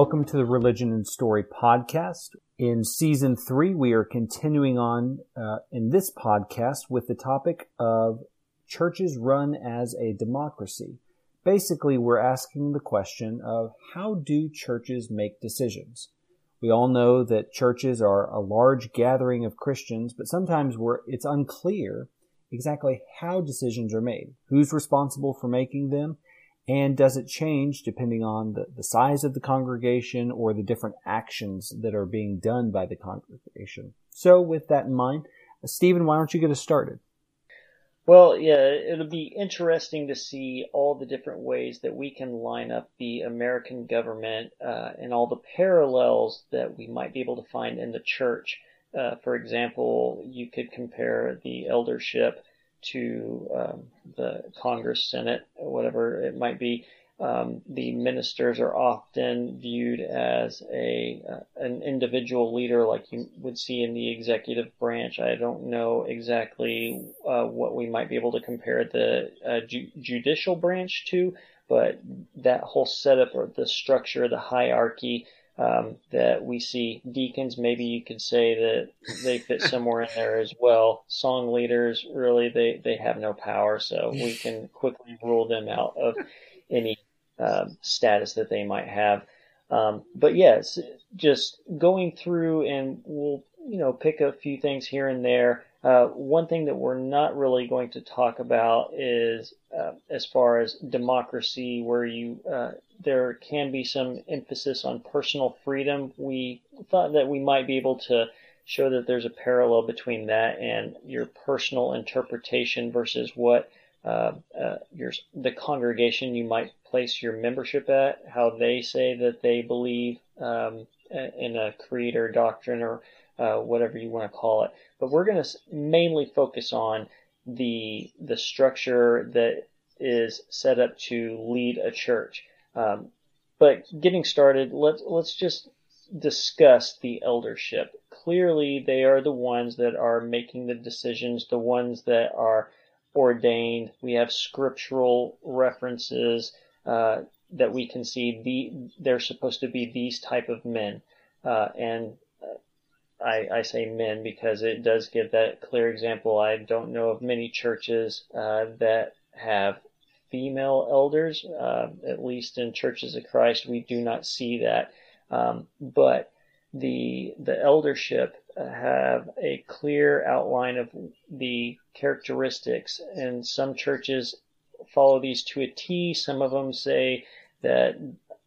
Welcome to the Religion and Story podcast. In season three, we are continuing on uh, in this podcast with the topic of churches run as a democracy. Basically, we're asking the question of how do churches make decisions? We all know that churches are a large gathering of Christians, but sometimes it's unclear exactly how decisions are made, who's responsible for making them, and does it change depending on the, the size of the congregation or the different actions that are being done by the congregation? So, with that in mind, Stephen, why don't you get us started? Well, yeah, it'll be interesting to see all the different ways that we can line up the American government uh, and all the parallels that we might be able to find in the church. Uh, for example, you could compare the eldership to um, the Congress, Senate, whatever it might be. Um, the ministers are often viewed as a uh, an individual leader, like you would see in the executive branch. I don't know exactly uh, what we might be able to compare the uh, ju- judicial branch to, but that whole setup or the structure, the hierarchy um, that we see deacons. Maybe you could say that they fit somewhere in there as well. Song leaders, really, they, they have no power, so we can quickly rule them out of any um, status that they might have. Um, but yes, just going through and we'll, you know, pick a few things here and there. Uh, one thing that we're not really going to talk about is uh, as far as democracy, where you uh, there can be some emphasis on personal freedom. We thought that we might be able to show that there's a parallel between that and your personal interpretation versus what uh, uh, your the congregation you might place your membership at, how they say that they believe um, in a creed or doctrine or uh, whatever you want to call it. But we're going to mainly focus on the the structure that is set up to lead a church. Um, but getting started, let's let's just discuss the eldership. Clearly, they are the ones that are making the decisions, the ones that are ordained. We have scriptural references uh, that we can see. The they're supposed to be these type of men, uh, and I, I, say men because it does give that clear example. I don't know of many churches uh, that have female elders. Uh, at least in churches of Christ, we do not see that. Um, but the the eldership have a clear outline of the characteristics, and some churches follow these to a T. Some of them say that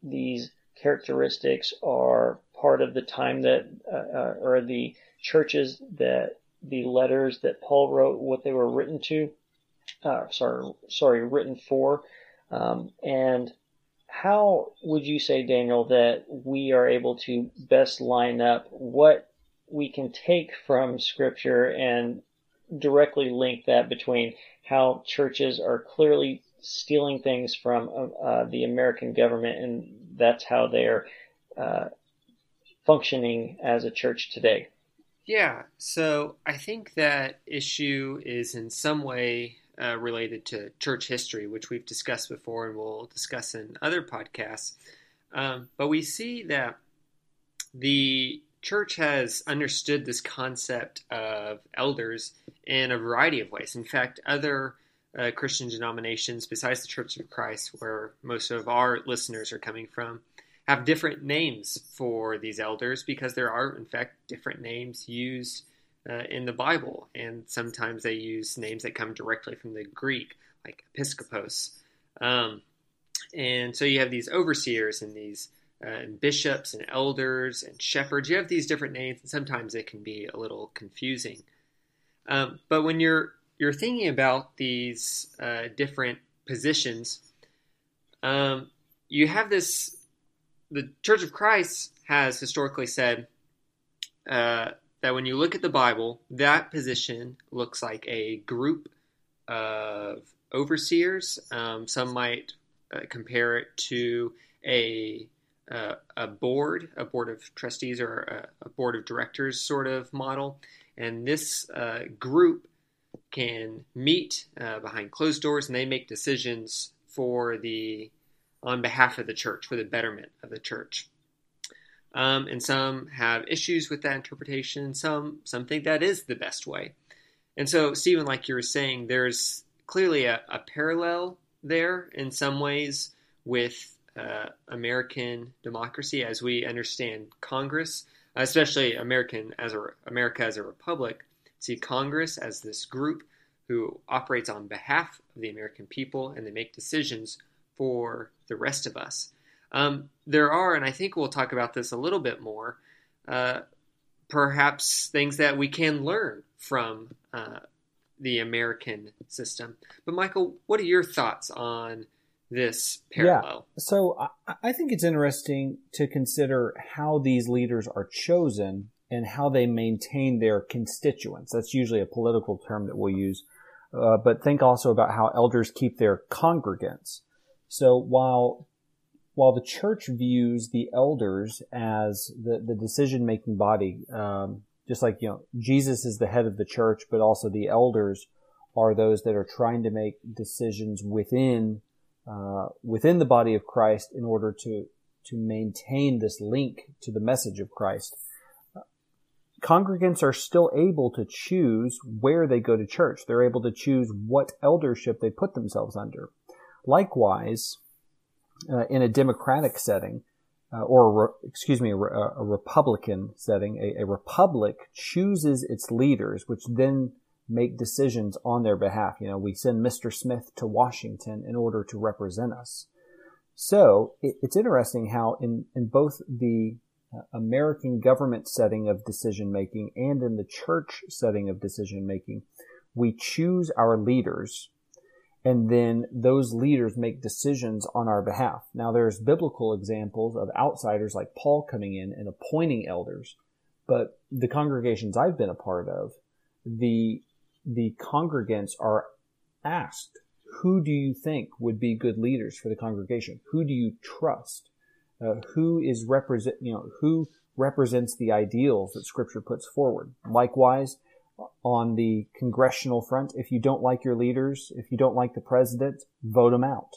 these characteristics are part of the time that, uh, uh or the churches that the letters that Paul wrote, what they were written to uh, sorry, sorry, written for. Um, and how would you say, Daniel, that we are able to best line up what we can take from Scripture and directly link that between how churches are clearly stealing things from uh, uh the American government, and that's how they're uh, functioning as a church today? Yeah, so I think that issue is in some way uh, related to church history, which we've discussed before and we'll discuss in other podcasts. Um, but we see that the church has understood this concept of elders in a variety of ways. In fact, other uh, Christian denominations besides the Church of Christ, where most of our listeners are coming from, have different names for these elders because there are, in fact, different names used uh, in the Bible, and sometimes they use names that come directly from the Greek, like episkopos. Um, and so you have these overseers and these uh, and bishops and elders and shepherds. You have these different names, and sometimes it can be a little confusing. Um, but when you're you're thinking about these uh, different positions, um, you have this. The Church of Christ has historically said uh, that when you look at the Bible, that position looks like a group of overseers. Um, some might uh, compare it to a uh, a board, a board of trustees or a, a, board of directors sort of model. And this uh, group can meet uh, behind closed doors and they make decisions for the on behalf of the church for the betterment of the church. Um, and some have issues with that interpretation. Some some think that is the best way. And so, Stephen, like you were saying, there's clearly a, a parallel there in some ways with uh, American democracy as we understand Congress, especially American as a America as a republic. See Congress as this group who operates on behalf of the American people and they make decisions for the rest of us. Um, there are, and I think we'll talk about this a little bit more, uh, perhaps things that we can learn from uh, the American system. But Michael, what are your thoughts on this parallel? Yeah. So I, I think it's interesting to consider how these leaders are chosen and how they maintain their constituents. That's usually a political term that we'll use. Uh, but think also about how elders keep their congregants. So while while the church views the elders as the, the decision making body, um, just like, you know, Jesus is the head of the church, but also the elders are those that are trying to make decisions within, uh, within the body of Christ in order to, to maintain this link to the message of Christ. Congregants are still able to choose where they go to church. They're able to choose what eldership they put themselves under. Likewise, uh, in a democratic setting, uh, or a re- excuse me, a, a Republican setting, a, a, republic chooses its leaders, which then make decisions on their behalf. You know, we send Mr. Smith to Washington in order to represent us. So it, it's interesting how in, in both the uh, American government setting of decision making and in the church setting of decision making, we choose our leaders and then those leaders make decisions on our behalf. Now there's biblical examples of outsiders like Paul coming in and appointing elders, but the congregations I've been a part of, the the congregants are asked, who do you think would be good leaders for the congregation? Who do you trust? Uh, who is represent, you know, who represents the ideals that scripture puts forward? Likewise, on the congressional front. If you don't like your leaders, if you don't like the president, vote them out.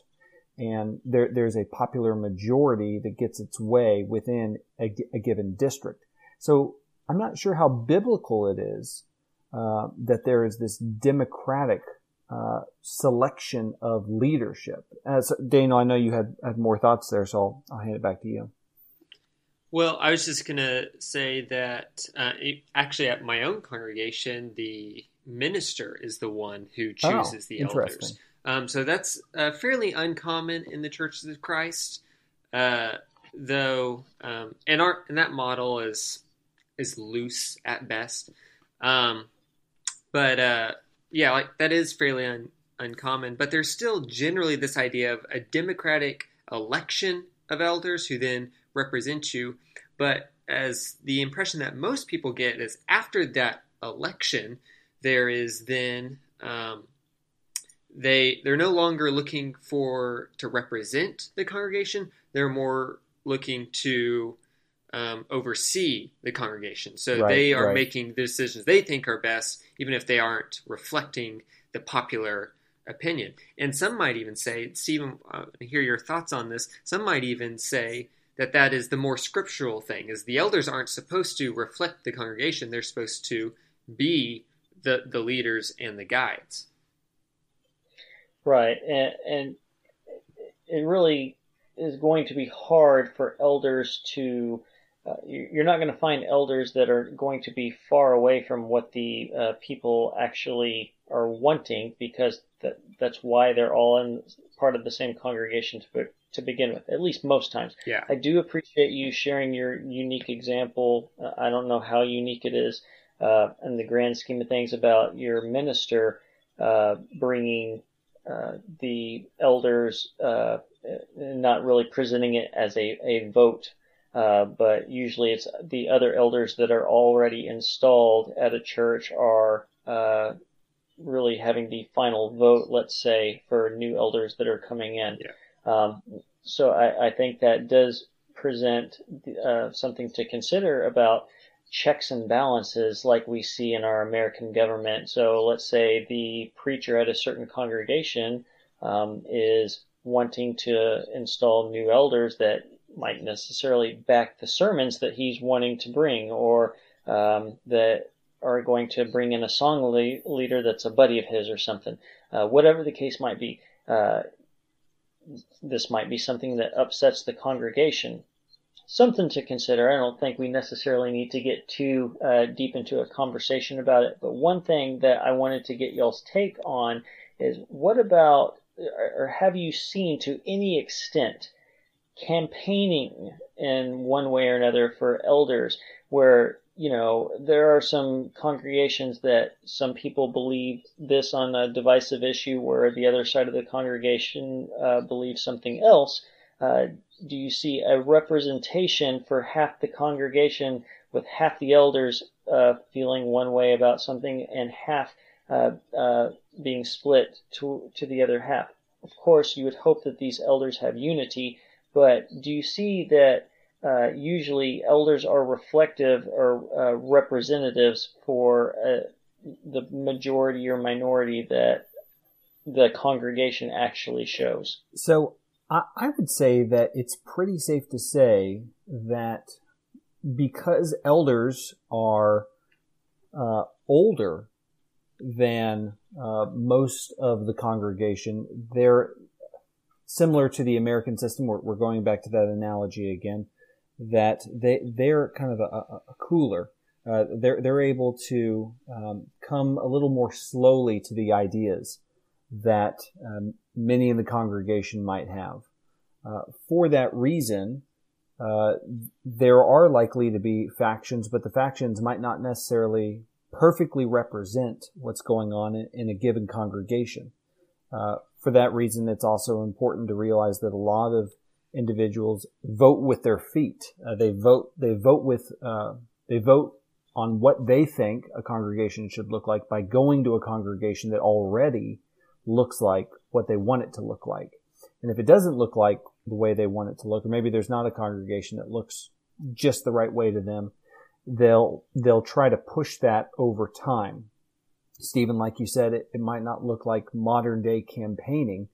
And there, there's a popular majority that gets its way within a, a given district. So I'm not sure how biblical it is uh, that there is this democratic uh, selection of leadership. As Daniel, I know you had, had more thoughts there, so I'll, I'll hand it back to you. Well, I was just going to say that uh, it, actually, at my own congregation, the minister is the one who oh, chooses oh, the elders. Um, so that's uh, fairly uncommon in the churches of Christ, uh, though, um, and our and that model is is loose at best. Um, but uh, yeah, like that is fairly un, uncommon. But there's still generally this idea of a democratic election of elders who then represent you. But as the impression that most people get is after that election, there is then um, they they're no longer looking for to represent the congregation. They're more looking to um, oversee the congregation. So right, they are right. making the decisions they think are best, even if they aren't reflecting the popular opinion. And some might even say, Stephen, uh, hear your thoughts on this. Some might even say that that is the more scriptural thing is the elders aren't supposed to reflect the congregation. They're supposed to be the the leaders and the guides. Right. And, and it really is going to be hard for elders to uh, you're not going to find elders that are going to be far away from what the uh, people actually are wanting because that that's why they're all in part of the same congregation to to begin with, at least most times. Yeah. I do appreciate you sharing your unique example. Uh, I don't know how unique it is uh, in the grand scheme of things about your minister uh, bringing uh, the elders, uh, not really presenting it as a, a vote. Uh, but usually it's the other elders that are already installed at a church are really having the final vote, let's say, for new elders that are coming in. Yeah. Um, so I, I, think that does present uh, something to consider about checks and balances like we see in our American government. So let's say the preacher at a certain congregation um, is wanting to install new elders that might necessarily back the sermons that he's wanting to bring, or um, that are going to bring in a song le- leader that's a buddy of his or something. Uh, whatever the case might be, uh, this might be something that upsets the congregation. Something to consider. I don't think we necessarily need to get too uh, deep into a conversation about it, but one thing that I wanted to get y'all's take on is what about, or have you seen to any extent, campaigning in one way or another for elders where you know, there are some congregations that some people believe this on a divisive issue where the other side of the congregation uh, believes something else. Uh, do you see a representation for half the congregation with half the elders uh, feeling one way about something and half uh, uh, being split to, to the other half? Of course, you would hope that these elders have unity, but do you see that uh, usually elders are reflective or uh, representatives for uh, the majority or minority that the congregation actually shows. So I, I would say that it's pretty safe to say that because elders are uh, older than uh, most of the congregation, they're similar to the American system. We're, we're going back to that analogy again that they they're kind of a, a cooler. Uh, they're they're able to um, come a little more slowly to the ideas that um, many in the congregation might have. Uh, for that reason, uh, there are likely to be factions, but the factions might not necessarily perfectly represent what's going on in, in a given congregation. Uh, for that reason, it's also important to realize that a lot of individuals vote with their feet. Uh, they vote. They vote with. Uh, they vote on what they think a congregation should look like by going to a congregation that already looks like what they want it to look like. And if it doesn't look like the way they want it to look, or maybe there's not a congregation that looks just the right way to them, they'll they'll try to push that over time. Stephen, like you said, it, it might not look like modern day campaigning,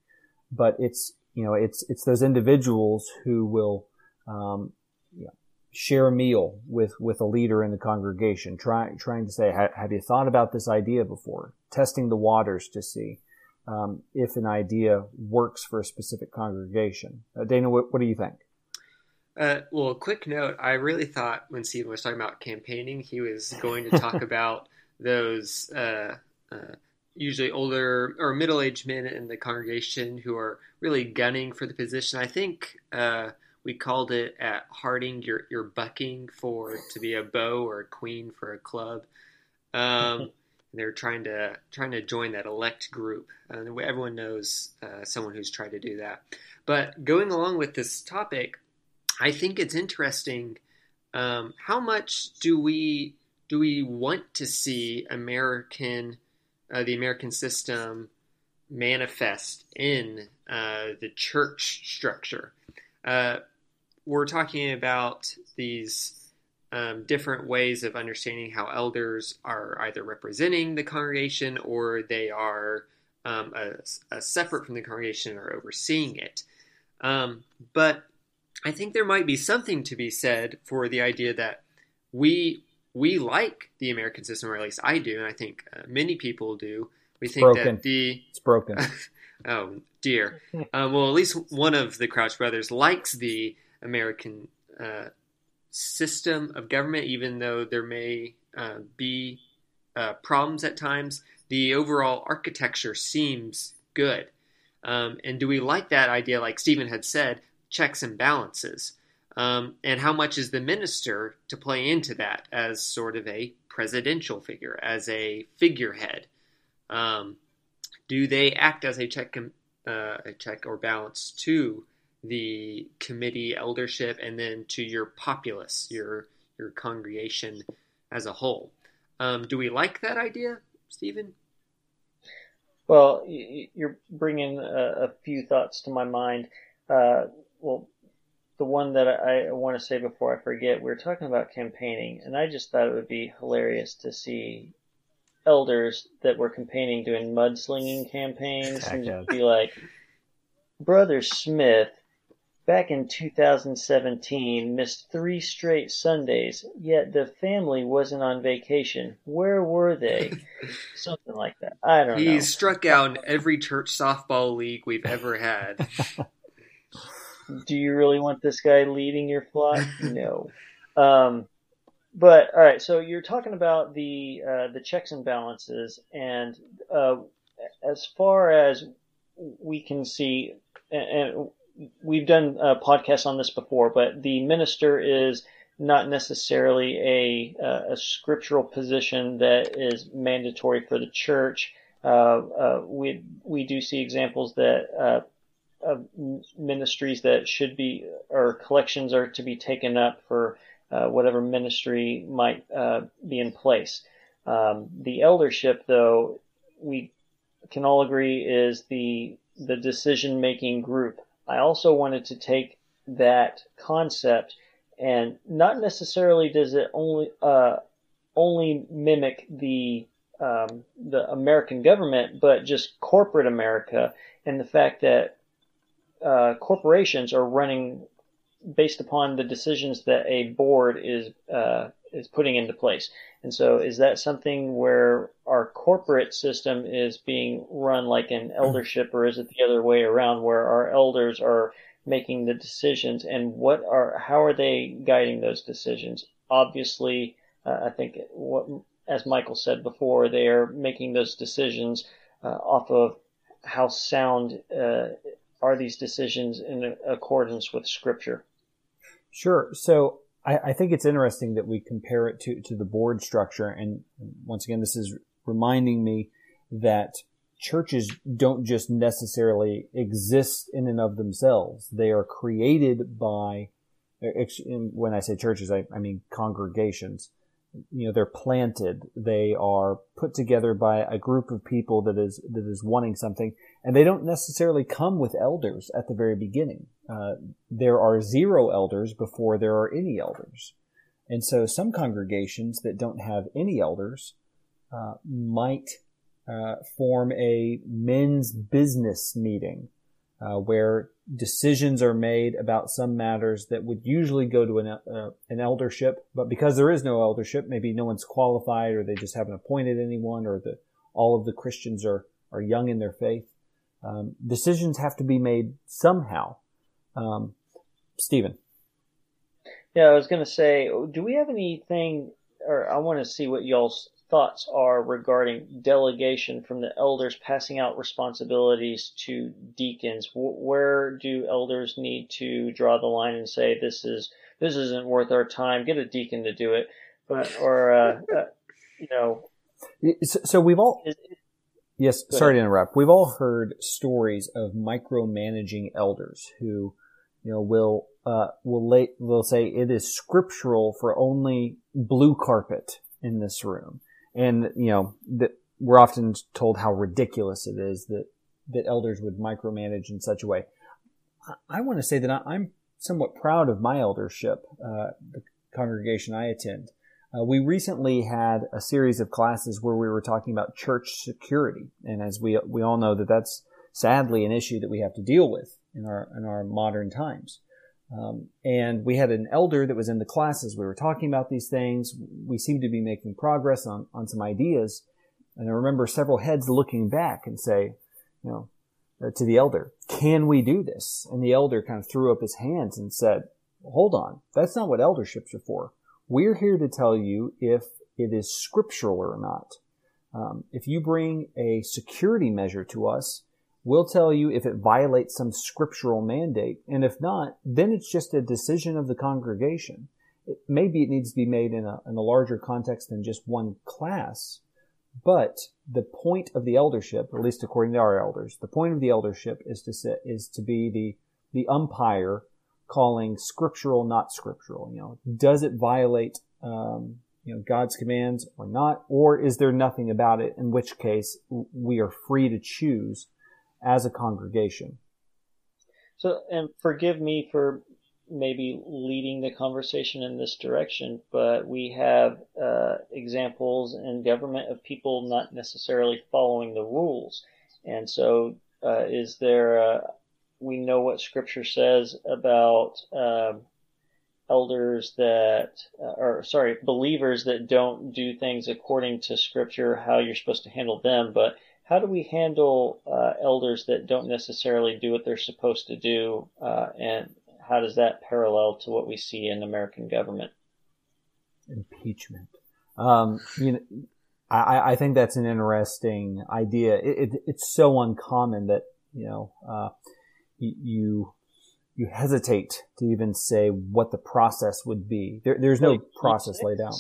but it's you know, it's it's those individuals who will um, you know, share a meal with with a leader in the congregation, trying trying to say, have you thought about this idea before? Testing the waters to see um, if an idea works for a specific congregation. Uh, Dana, what, what do you think? Uh, well, a quick note. I really thought when Stephen was talking about campaigning, he was going to talk about those uh, uh usually older or middle-aged men in the congregation who are really gunning for the position. I think uh, we called it at Harding, you're, you're bucking for to be a beau or a queen for a club. Um, they're trying to trying to join that elect group. Uh, everyone knows uh, someone who's tried to do that. But going along with this topic, I think it's interesting. Um, how much do we do we want to see American uh, the American system manifest in uh, the church structure. Uh, we're talking about these um, different ways of understanding how elders are either representing the congregation or they are um, a, a separate from the congregation or overseeing it. Um, but I think there might be something to be said for the idea that we we like the American system, or at least I do, and I think uh, many people do. We think broken. that the it's broken. oh dear. Um, well, at least one of the Crouch brothers likes the American uh, system of government, even though there may uh, be uh, problems at times. The overall architecture seems good. Um, and do we like that idea, like Stephen had said, checks and balances? Um, and how much is the minister to play into that as sort of a presidential figure, as a figurehead? Um, do they act as a check, uh, a check or balance to the committee eldership and then to your populace, your your congregation as a whole? Um, do we like that idea, Stephen? Well, you're bringing a, a few thoughts to my mind. Uh, well, the one that I want to say before I forget, we are talking about campaigning, and I just thought it would be hilarious to see elders that were campaigning doing mudslinging campaigns and just be like, Brother Smith, back in 2017 missed three straight Sundays, yet the family wasn't on vacation. Where were they? Something like that. I don't He's know. He struck out in every church softball league we've ever had. Do you really want this guy leading your flock? no. Um, but all right, so you're talking about the uh, the checks and balances, and uh, as far as we can see, and, and we've done a podcast on this before, but the minister is not necessarily a, a scriptural position that is mandatory for the church. Uh, uh, we we do see examples that uh, of ministries that should be or collections are to be taken up for uh, whatever ministry might uh, be in place. Um, the eldership, though, we can all agree is the the decision making group. I also wanted to take that concept and not necessarily does it only uh, only mimic the um, the American government, but just corporate America and the fact that uh, corporations are running based upon the decisions that a board is uh, is putting into place. And so, is that something where our corporate system is being run like an eldership, or is it the other way around, where our elders are making the decisions, and what are how are they guiding those decisions? Obviously, uh, I think what as Michael said before, they are making those decisions uh, off of how sound uh, are these decisions in accordance with Scripture. Sure. So I, I, think it's interesting that we compare it to, to the board structure. And once again, this is reminding me that churches don't just necessarily exist in and of themselves. They are created by, when I say churches, I, I mean congregations. You know, they're planted. They are put together by a group of people that is, that is wanting something. And they don't necessarily come with elders at the very beginning. Uh, there are zero elders before there are any elders. And so some congregations that don't have any elders uh, might uh, form a men's business meeting uh, where decisions are made about some matters that would usually go to an, uh, an eldership. But because there is no eldership, maybe no one's qualified or they just haven't appointed anyone or all of the Christians are, are young in their faith. Um, decisions have to be made somehow. Um, Stephen. Yeah, I was going to say, do we have anything, or I want to see what y'all's thoughts are regarding delegation from the elders passing out responsibilities to deacons. Where do elders need to draw the line and say this is this isn't worth our time? Get a deacon to do it, but or uh, uh, you know. So we've all. Is, Yes, sorry to interrupt. We've all heard stories of micromanaging elders who, you know, will uh, will lay, will say it is scriptural for only blue carpet in this room, and you know that we're often told how ridiculous it is that that elders would micromanage in such a way. I, I want to say that I, am somewhat proud of my eldership, uh, the congregation I attend. Uh, we recently had a series of classes where we were talking about church security, and as we we all know that that's sadly an issue that we have to deal with in our in our modern times. Um, and we had an elder that was in the classes. We were talking about these things. We seemed to be making progress on on some ideas, and I remember several heads looking back and say, you know, uh, to the elder, "Can we do this?" And the elder kind of threw up his hands and said, "Hold on, that's not what elderships are for." We're here to tell you if it is scriptural or not. Um, if you bring a security measure to us, we'll tell you if it violates some scriptural mandate. And if not, then it's just a decision of the congregation. It, maybe it needs to be made in a, in a larger context than just one class. But the point of the eldership, at least according to our elders, the point of the eldership is to sit, is to be the, the umpire calling scriptural, not scriptural. You know, does it violate, um, you know, God's commands or not? Or is there nothing about it? In which case we are free to choose as a congregation. So, and forgive me for maybe leading the conversation in this direction, but we have uh, examples in government of people not necessarily following the rules. And so, uh, is there a, we know what Scripture says about um, elders that, uh, or sorry, believers that don't do things according to Scripture, how you're supposed to handle them. But how do we handle uh, elders that don't necessarily do what they're supposed to do, uh, and how does that parallel to what we see in American government? Impeachment. Um, you know, I, I think that's an interesting idea. It, it, it's so uncommon that you know uh, you you hesitate to even say what the process would be. There, there's no process laid out.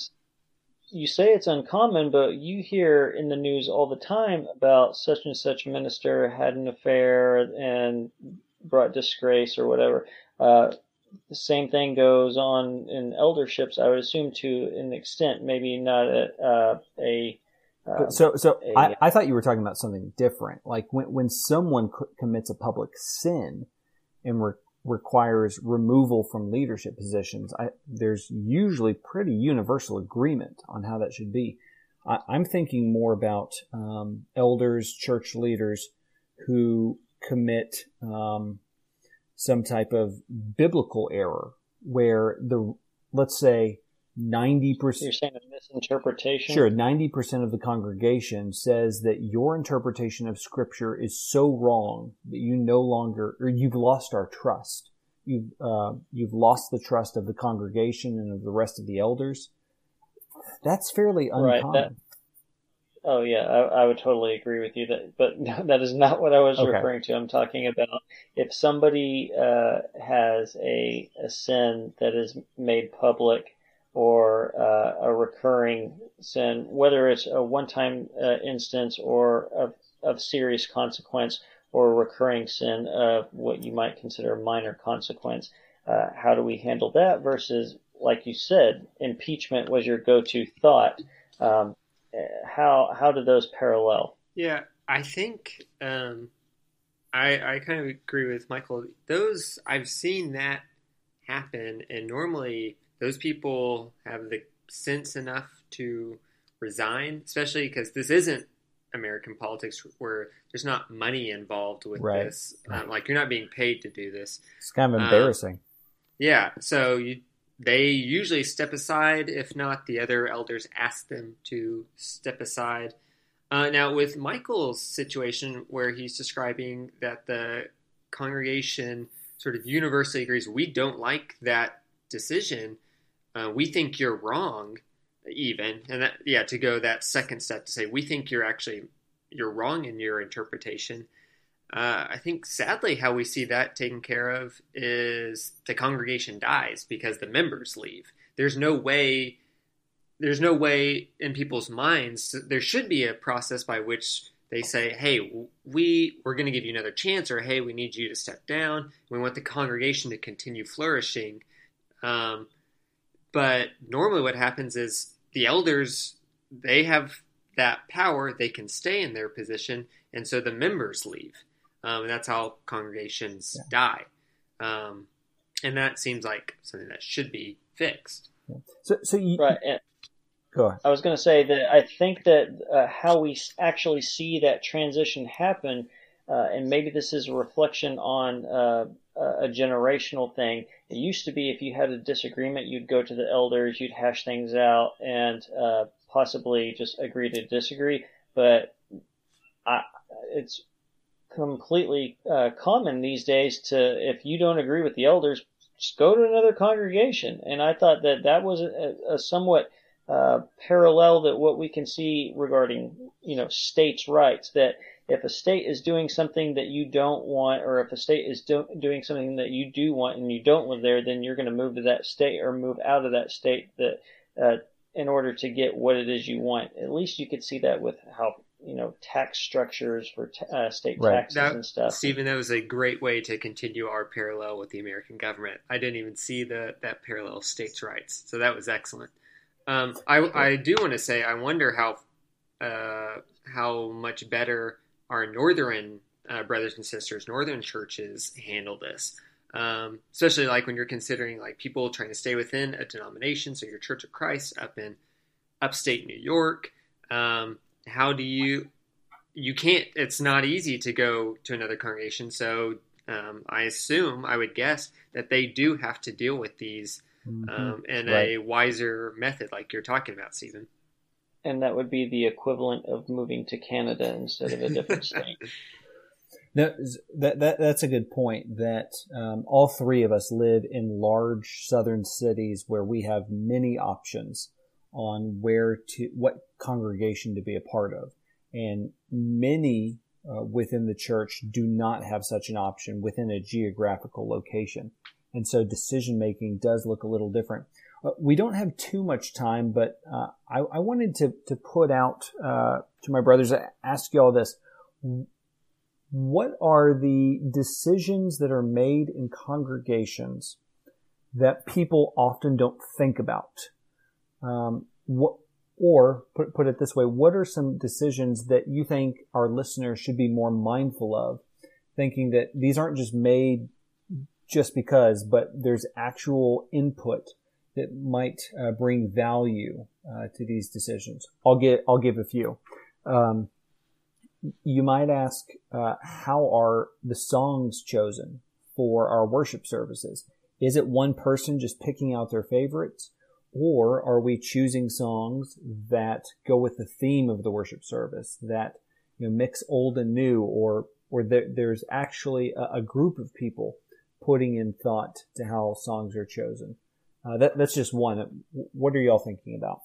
You say it's uncommon, but you hear in the news all the time about such and such minister had an affair and brought disgrace or whatever. Uh, the same thing goes on in elderships, I would assume to an extent, maybe not a, uh, a um, so, so a, I, I thought you were talking about something different. Like when, when someone commits a public sin and re- requires removal from leadership positions, I, there's usually pretty universal agreement on how that should be. I, am thinking more about um, elders, church leaders who commit um, some type of biblical error where the, let's say, 90%. You're saying a misinterpretation? Sure. 90% of the congregation says that your interpretation of scripture is so wrong that you no longer, or you've lost our trust. You've, uh, you've lost the trust of the congregation and of the rest of the elders. That's fairly uncommon. Right. That, Oh yeah, I, I, would totally agree with you. That, but that is not what I was okay. referring to. I'm talking about if somebody uh, has a, a sin that is made public or uh, a recurring sin, whether it's a one-time uh, instance or of, of serious consequence, or a recurring sin of what you might consider a minor consequence. Uh, how do we handle that versus, like you said, impeachment was your go-to thought. Um, how how do those parallel? Yeah, I think um, I I kind of agree with Michael. Those I've seen that happen, and normally those people have the sense enough to resign, especially because this isn't American politics where there's not money involved with right. this. Um, like you're not being paid to do this. It's kind of embarrassing. Um, yeah, so you they usually step aside. If not, the other elders ask them to step aside. Uh, now, with Michael's situation, where he's describing that the congregation sort of universally agrees, we don't like that decision. Uh, we think you're wrong, even, and that yeah, to go that second step to say we think you're actually you're wrong in your interpretation. Uh, I think sadly, how we see that taken care of is the congregation dies because the members leave. There's no way, there's no way in people's minds. There should be a process by which they say, "Hey, we we're going to give you another chance," or "Hey, we need you to step down. We want the congregation to continue flourishing." Um, but normally, what happens is the elders they have that power; they can stay in their position, and so the members leave um, and that's how congregations yeah. die. Um, and that seems like something that should be fixed. Yeah. So, so you, right. And go ahead. I was going to say that I think that uh, how we actually see that transition happen, uh, and maybe this is a reflection on uh, a generational thing. It used to be if you had a disagreement, you'd go to the elders, you'd hash things out, and uh, possibly just agree to disagree. But I, it's completely uh, common these days to if you don't agree with the elders, just go to another congregation. And I thought that that was a, a somewhat uh, parallel that what we can see regarding you know states' rights that if a state is doing something that you don't want, or if a state is do- doing something that you do want and you don't live there, then you're going to move to that state or move out of that state that uh, in order to get what it is you want. At least you could see that with how you know tax structures for uh, state right. taxes that, and stuff. Stephen, that was a great way to continue our parallel with the American government. I didn't even see the that parallel states' rights, so that was excellent. Um, I, I do want to say I wonder how uh, how much better our northern uh, brothers and sisters, northern churches handle this. Um, especially like when you're considering like people trying to stay within a denomination, so your Church of Christ up in upstate New York. Um, how do you you can't it's not easy to go to another congregation so um, I assume, I would guess that they do have to deal with these mm-hmm. um, in right. a wiser method, like you're talking about, Stephen. And that would be the equivalent of moving to Canada instead of a different state. No, that, that that's a good point. That um, all three of us live in large southern cities where we have many options on where to what congregation to be a part of, and many uh, within the church do not have such an option within a geographical location. And so decision making does look a little different. Uh, we don't have too much time, but uh, I, I, wanted to, to put out uh, to my brothers, ask you all this. What are the decisions that are made in congregations that people often don't think about? Um, what, or put, put it this way, what are some decisions that you think our listeners should be more mindful of, thinking that these aren't just made just because, but there's actual input that might uh, bring value uh, to these decisions. I'll get, I'll give a few. Um, you might ask, uh, how are the songs chosen for our worship services? Is it one person just picking out their favorites? Or are we choosing songs that go with the theme of the worship service that you know mix old and new, or or there, there's actually a, a, group of people putting in thought to how songs are chosen? Uh, that, that's just one. What are y'all thinking about?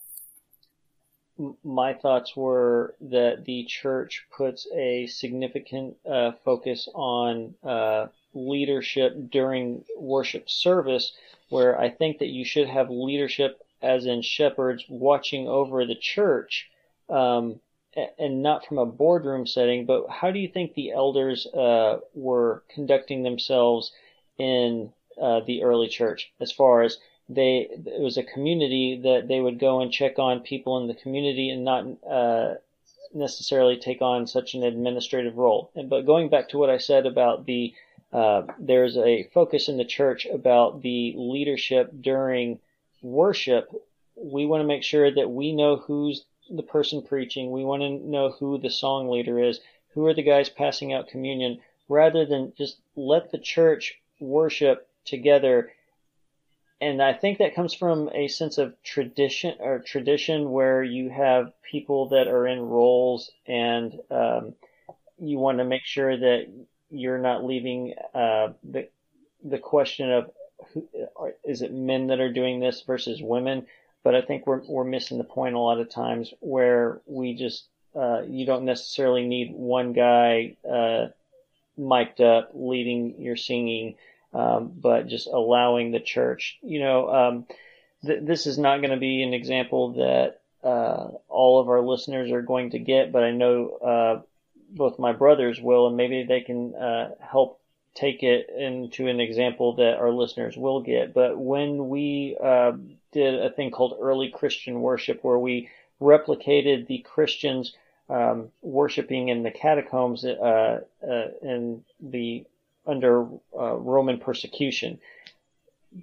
My thoughts were that the church puts a significant uh, focus on uh, leadership during worship service where I think that you should have leadership as in shepherds watching over the church, um, and not from a boardroom setting, but how do you think the elders uh, were conducting themselves in uh, the early church as far as they it was a community that they would go and check on people in the community and not uh, necessarily take on such an administrative role. But going back to what I said about the uh, there's a focus in the church about the leadership during worship. We want to make sure that we know who's the person preaching. We want to know who the song leader is. Who are the guys passing out communion? Rather than just let the church worship together. And I think that comes from a sense of tradition or tradition where you have people that are in roles and um, you want to make sure that you're not leaving uh, the the question of who, is it men that are doing this versus women. But I think we're we're missing the point a lot of times where we just uh, you don't necessarily need one guy uh, mic'd up leading your singing, um, but just allowing the church. You know, um, th- this is not going to be an example that uh, all of our listeners are going to get, but I know uh, both my brothers will, and maybe they can uh, help take it into an example that our listeners will get. But when we uh, did a thing called early Christian worship, where we replicated the Christians um, worshiping in the catacombs uh, uh, in the under uh, Roman persecution,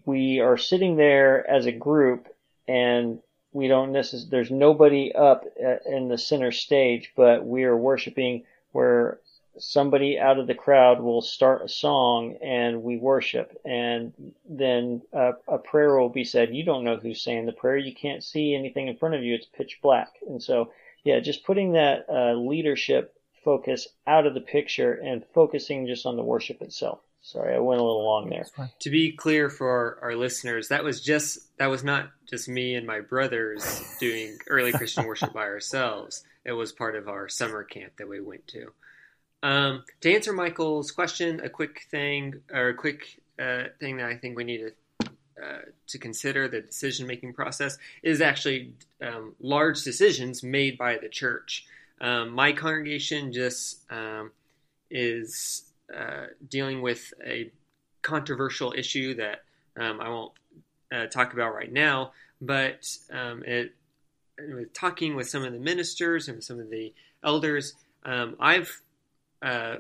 we are sitting there as a group and we don't necessarily, there's nobody up uh, in the center stage, but we are worshiping where somebody out of the crowd will start a song and we worship. And then a, a, prayer will be said. You don't know who's saying the prayer. You can't see anything in front of you. It's pitch black. And so yeah just putting that uh, leadership focus out of the picture and focusing just on the worship itself. Sorry i went a little long there. To be clear for our, our listeners that was just that was not just me and my brothers doing early christian worship by ourselves. It was part of our summer camp that we went to. Um, to answer Michael's question, a quick thing or a quick uh, thing that I think we need to uh, to consider the decision making process is actually um, large decisions made by the church. Um, my congregation just um, is uh, dealing with a controversial issue that um, I won't uh, talk about right now, but um, it, with talking with some of the ministers and some of the elders, um, I've uh,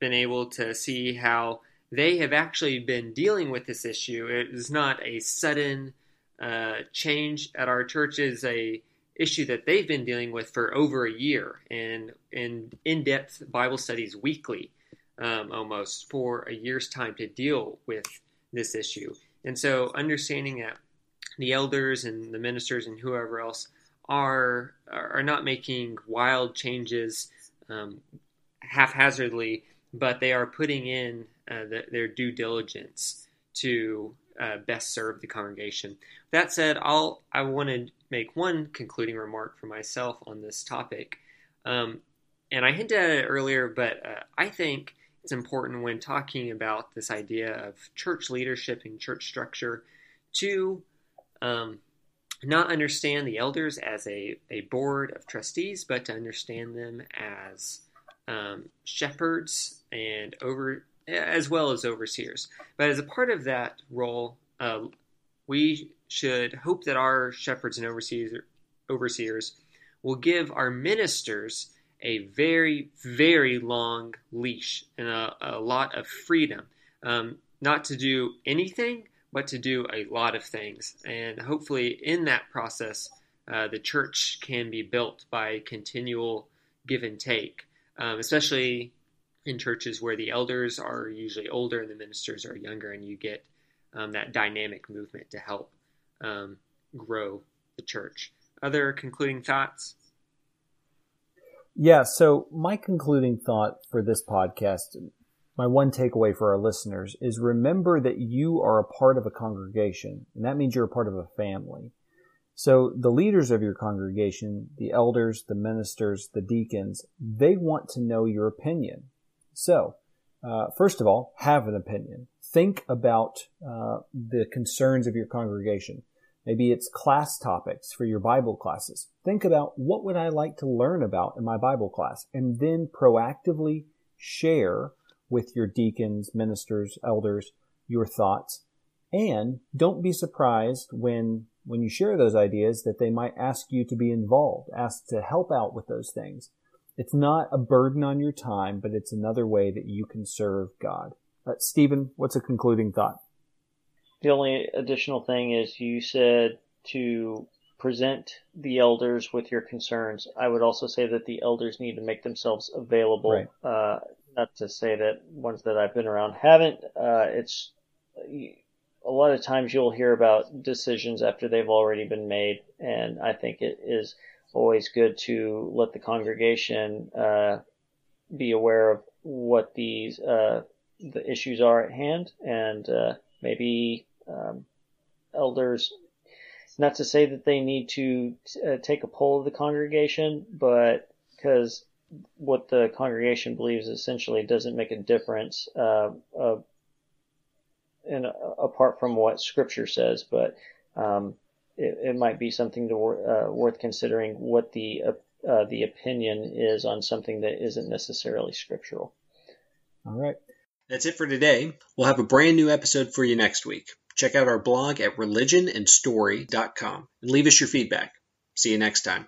been able to see how they have actually been dealing with this issue. It is not a sudden uh, change at our church; is a issue that they've been dealing with for over a year, and in in-depth Bible studies weekly. um, almost for a year's time to deal with this issue. And so, understanding that the elders and the ministers and whoever else are are not making wild changes um, haphazardly, but they are putting in uh, the, their due diligence to uh, best serve the congregation. That said, I'll I want to make one concluding remark for myself on this topic, um, and I hinted at it earlier, but uh, I think it's important when talking about this idea of church leadership and church structure to um, not understand the elders as a, a board of trustees, but to understand them as um, shepherds and over as well as overseers. But as a part of that role, uh, we should hope that our shepherds and overseers overseers will give our ministers a very, very long leash and a, a lot of freedom. Um, not to do anything, but to do a lot of things. And hopefully, in that process, uh, the church can be built by continual give and take, um, especially in churches where the elders are usually older and the ministers are younger, and you get um, that dynamic movement to help um, grow the church. Other concluding thoughts? Yeah, so my concluding thought for this podcast, my one takeaway for our listeners is remember that you are a part of a congregation, and that means you're a part of a family. So the leaders of your congregation, the elders, the ministers, the deacons, they want to know your opinion. So, uh, first of all, have an opinion. Think about uh, the concerns of your congregation. Maybe it's class topics for your Bible classes. Think about what would I like to learn about in my Bible class and then proactively share with your deacons, ministers, elders, your thoughts. And don't be surprised when, when you share those ideas that they might ask you to be involved, ask to help out with those things. It's not a burden on your time, but it's another way that you can serve God. Uh, Stephen, what's a concluding thought? The only additional thing is you said to present the elders with your concerns. I would also say that the elders need to make themselves available. Right. Uh, not to say that ones that I've been around haven't. Uh, it's a lot of times you'll hear about decisions after they've already been made, and I think it is always good to let the congregation uh, be aware of what these uh, the issues are at hand, and uh, maybe um, elders. Not to say that they need to uh, take a poll of the congregation, but because what the congregation believes essentially doesn't make a difference, uh, uh, apart from what Scripture says, but um, it, it, might be something to, uh, worth considering what the uh, the opinion is on something that isn't necessarily scriptural. All right. That's it for today. We'll have a brand new episode for you next week. Check out our blog at religionandstory.com and leave us your feedback. See you next time.